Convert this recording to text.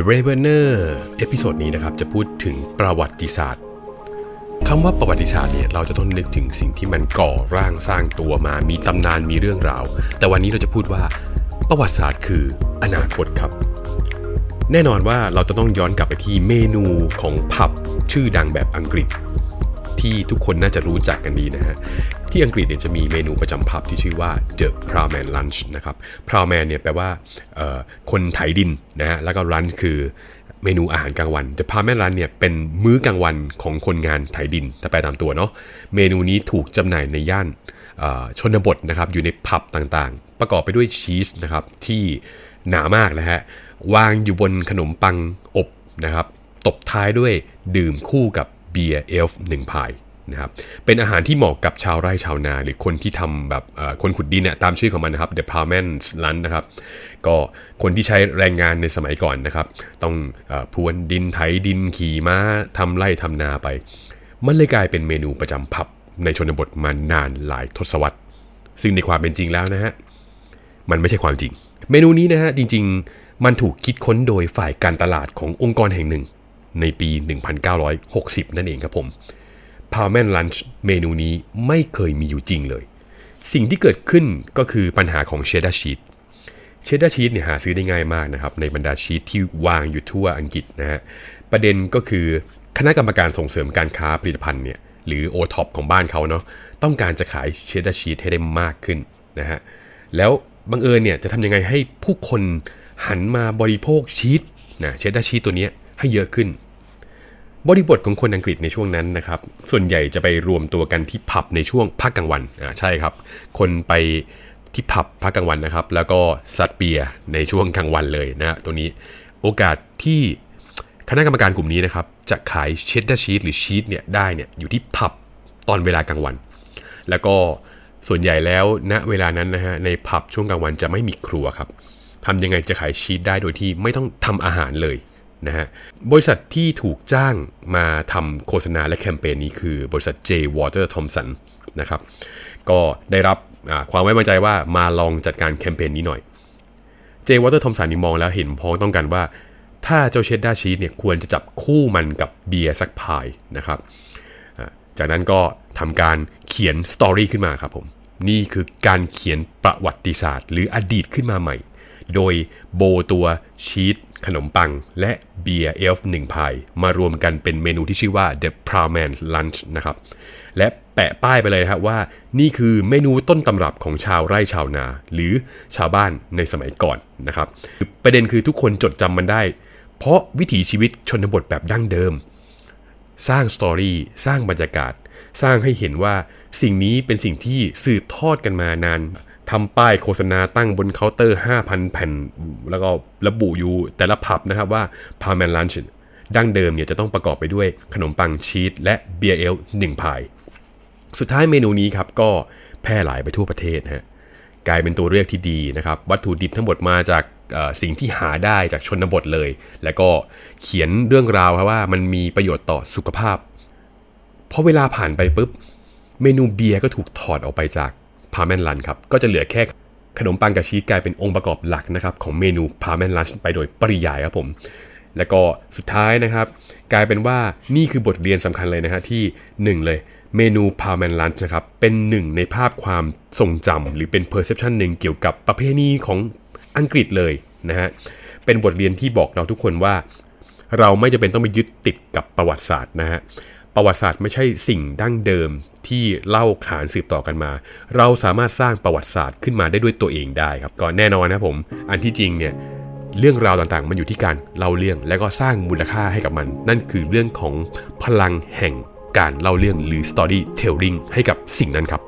The Ravener episode นี้นะครับจะพูดถึงประวัติศาสตร์คำว่าประวัติศาสตร์เนี่ยเราจะต้องนึกถึงสิ่งที่มันก่อร่างสร้างตัวมา มีตำนานมีเรื่องราว แต่วันนี้เราจะพูดว่า ประวัติศาสตร์คืออนาคตครับ แน่นอนว่าเราจะต้องย้อนกลับไปที่เมนูของผับชื่อดังแบบอังกฤษ ที่ทุกคนน่าจะรู้จักกันดีนะฮะ ที่อังกฤษเนี่ยจะมีเมนูประจำผับที่ชื่อว่า The Ploughman's Lunch นะครับ Ploughman เนี่ยแปลว่าคนไถดินนะฮะ แล้วก็ lunch คือเมนูอาหารกลางวัน The Ploughman Lunch เนี่ยเป็นมื้อกลางวันของคนงานไถดินถ้าแปลตามตัวเนาะ เมนูนี้ถูกจำหน่ายในย่านชนบทนะครับ อยู่ในผับต่างๆ ประกอบไปด้วยชีสนะครับที่หนามากนะฮะ วางอยู่บนขนมปังอบนะครับ ตบท้ายด้วยดื่มคู่กับ เบียร์เอลฟ์หนึ่งพายนะครับเป็นอาหารที่เหมาะกับชาวไร่ชาวนา หรือคนที่ทำแบบคนขุดดินเนี่ยตามชื่อของมันนะครับ The Plowman Lunch นะครับก็คนที่ใช้แรงงานในสมัยก่อนนะครับ ต้องอพรวนดินไถดินขี่ม้าทำไร่ทำนาไป มันเลยกลายเป็นเมนูประจำผับในชนบทมานานหลายทศวรรษ ซึ่งในความเป็นจริงแล้วนะฮะมันไม่ใช่ความจริง เมนูนี้นะฮะจริง ๆ มันถูกคิดค้นโดยฝ่ายการตลาดขององค์กรแห่งหนึ่ง ในปี 1960 นั่นเองครับผมPloughman's Lunch เมนูนี้ไม่เคยมีอยู่จริงเลย สิ่งที่เกิดขึ้นก็คือปัญหาของเชดดาร์ชีสเชดดาร์ชีสเนี่ยหาซื้อได้ง่ายมากนะครับ ในบรรดาชีสที่วางอยู่ทั่วอังกฤษนะฮะประเด็นก็คือคณะกรรมการส่งเสริมการค้าผลิตภัณฑ์เนี่ยหรือโอท็อปของบ้านเขาเนาะต้องการจะขายเชดดาร์ชีสให้ได้มากขึ้นนะฮะแล้วบังเอิญเนี่ยจะทำยังไงให้ผู้คนหันมาบริโภคชีสนะเชดดาร์ชีสตัวนี้ ให้เยอะขึ้น บริบทของคนอังกฤษในช่วงนั้นนะครับ ส่วนใหญ่จะไปรวมตัวกันที่ผับในช่วงพักกลางวันอ่าใช่ครับ คนไปที่ผับพักกลางวันนะครับ แล้วก็สัตเปียในช่วงกลางวันเลยนะตัวนี้โอกาสที่คณะกรรมการกลุ่มนี้นะครับ จะขายเชดดาร์ชีสหรือชีสเนี่ยได้เนี่ยอยู่ที่ผับตอนเวลากลางวัน แล้วก็ส่วนใหญ่แล้วณนะเวลานั้นนะฮะในผับช่วงกลางวันจะไม่มีครัวครับทำยังไงจะขายชีสได้โดยที่ไม่ต้องทำอาหารเลย นะฮะบริษัทที่ถูกจ้างมาทำโฆษณาและแคมเปญนี้คือบริษัท J Walter Thompson นะครับก็ได้รับความไว้วางใจว่ามาลองจัดการแคมเปญนี้หน่อย J Walter Thompson นี่มองแล้วเห็นพ้องต้องกันว่า ถ้าเจ้าเชดดาร์ชีสเนี่ยควรจะจับคู่มันกับเบียร์สักพายนะครับจากนั้นก็ทำการเขียน story ขึ้นมาครับผมนี่คือการเขียนประวัติศาสตร์ หรืออดีตขึ้นมาใหม่ โดยเอาตัวชีสขนมปัง และเบียร์ ale หนึ่ง pint มารวมกันเป็นเมนูที่ชื่อว่า The Ploughman's Lunch นะครับ และแปะป้ายไปเลยครับว่านี่คือเมนูต้นตำรับของชาวไร่ชาวนา หรือชาวบ้านในสมัยก่อนนะครับ ประเด็นคือทุกคนจดจำมันได้ เพราะวิถีชีวิตชนบทแบบดั้งเดิม สร้าง storyสร้างบรรยากาศ สร้างให้เห็นว่าสิ่งนี้เป็นสิ่งที่สืบทอดกันมานาน ทำป้ายโฆษณาตั้งบนเคาน์เตอร์ 5,000 แผ่น แล้วก็ระบุอยู่แต่ละผับนะครับว่า Ploughman's Lunch ดั้งเดิมเนี่ยจะต้องประกอบไปด้วยขนมปังชีสและเบียร์ ale หนึ่ง pint สุดท้ายเมนูนี้ครับก็แพร่หลายไปทั่วประเทศฮะกลายเป็นตัวเลือกที่ดีนะครับ วัตถุดิบทั้งหมดมาจากสิ่งที่หาได้จากชนบทเลย แล้วก็เขียนเรื่องราวครับว่ามันมีประโยชน์ต่อสุขภาพพอเวลาผ่านไปปุ๊บ เมนูเบียร์ก็ถูกถอดออกไปจาก Ploughman's Lunch ครับก็จะเหลือแค่ขนมปังกับชีสกลายเป็นองค์ประกอบหลักนะครับของเมนู Ploughman's Lunch ไปโดยปริยายครับผม แล้วก็สุดท้ายนะครับ กลายเป็นว่านี่คือบทเรียนสำคัญเลยนะฮะที่ 1 เลยเมนู Ploughman's Lunch นะครับเป็นหนึ่งในภาพความทรงจำหรือเป็น perception หนึ่งเกี่ยวกับประเพณีของอังกฤษเลยนะฮะเป็นบทเรียนที่บอกเราทุกคนว่า เราไม่จำเป็นต้องไปยึดติดกับประวัติศาสตร์นะฮะ ประวัติศาสตร์ไม่ใช่สิ่งดั้งเดิมที่เล่าขานสืบต่อกันมา เราสามารถสร้างประวัติศาสตร์ขึ้นมาได้ด้วยตัวเองได้ครับก็แน่นอนนะผม อันที่จริงเนี่ยเรื่องราวต่างๆ มันอยู่ที่การเล่าเรื่องและก็สร้างมูลค่าให้กับมัน นั่นคือเรื่องของพลังแห่งการเล่าเรื่องหรือ storytelling ให้กับสิ่งนั้นครับ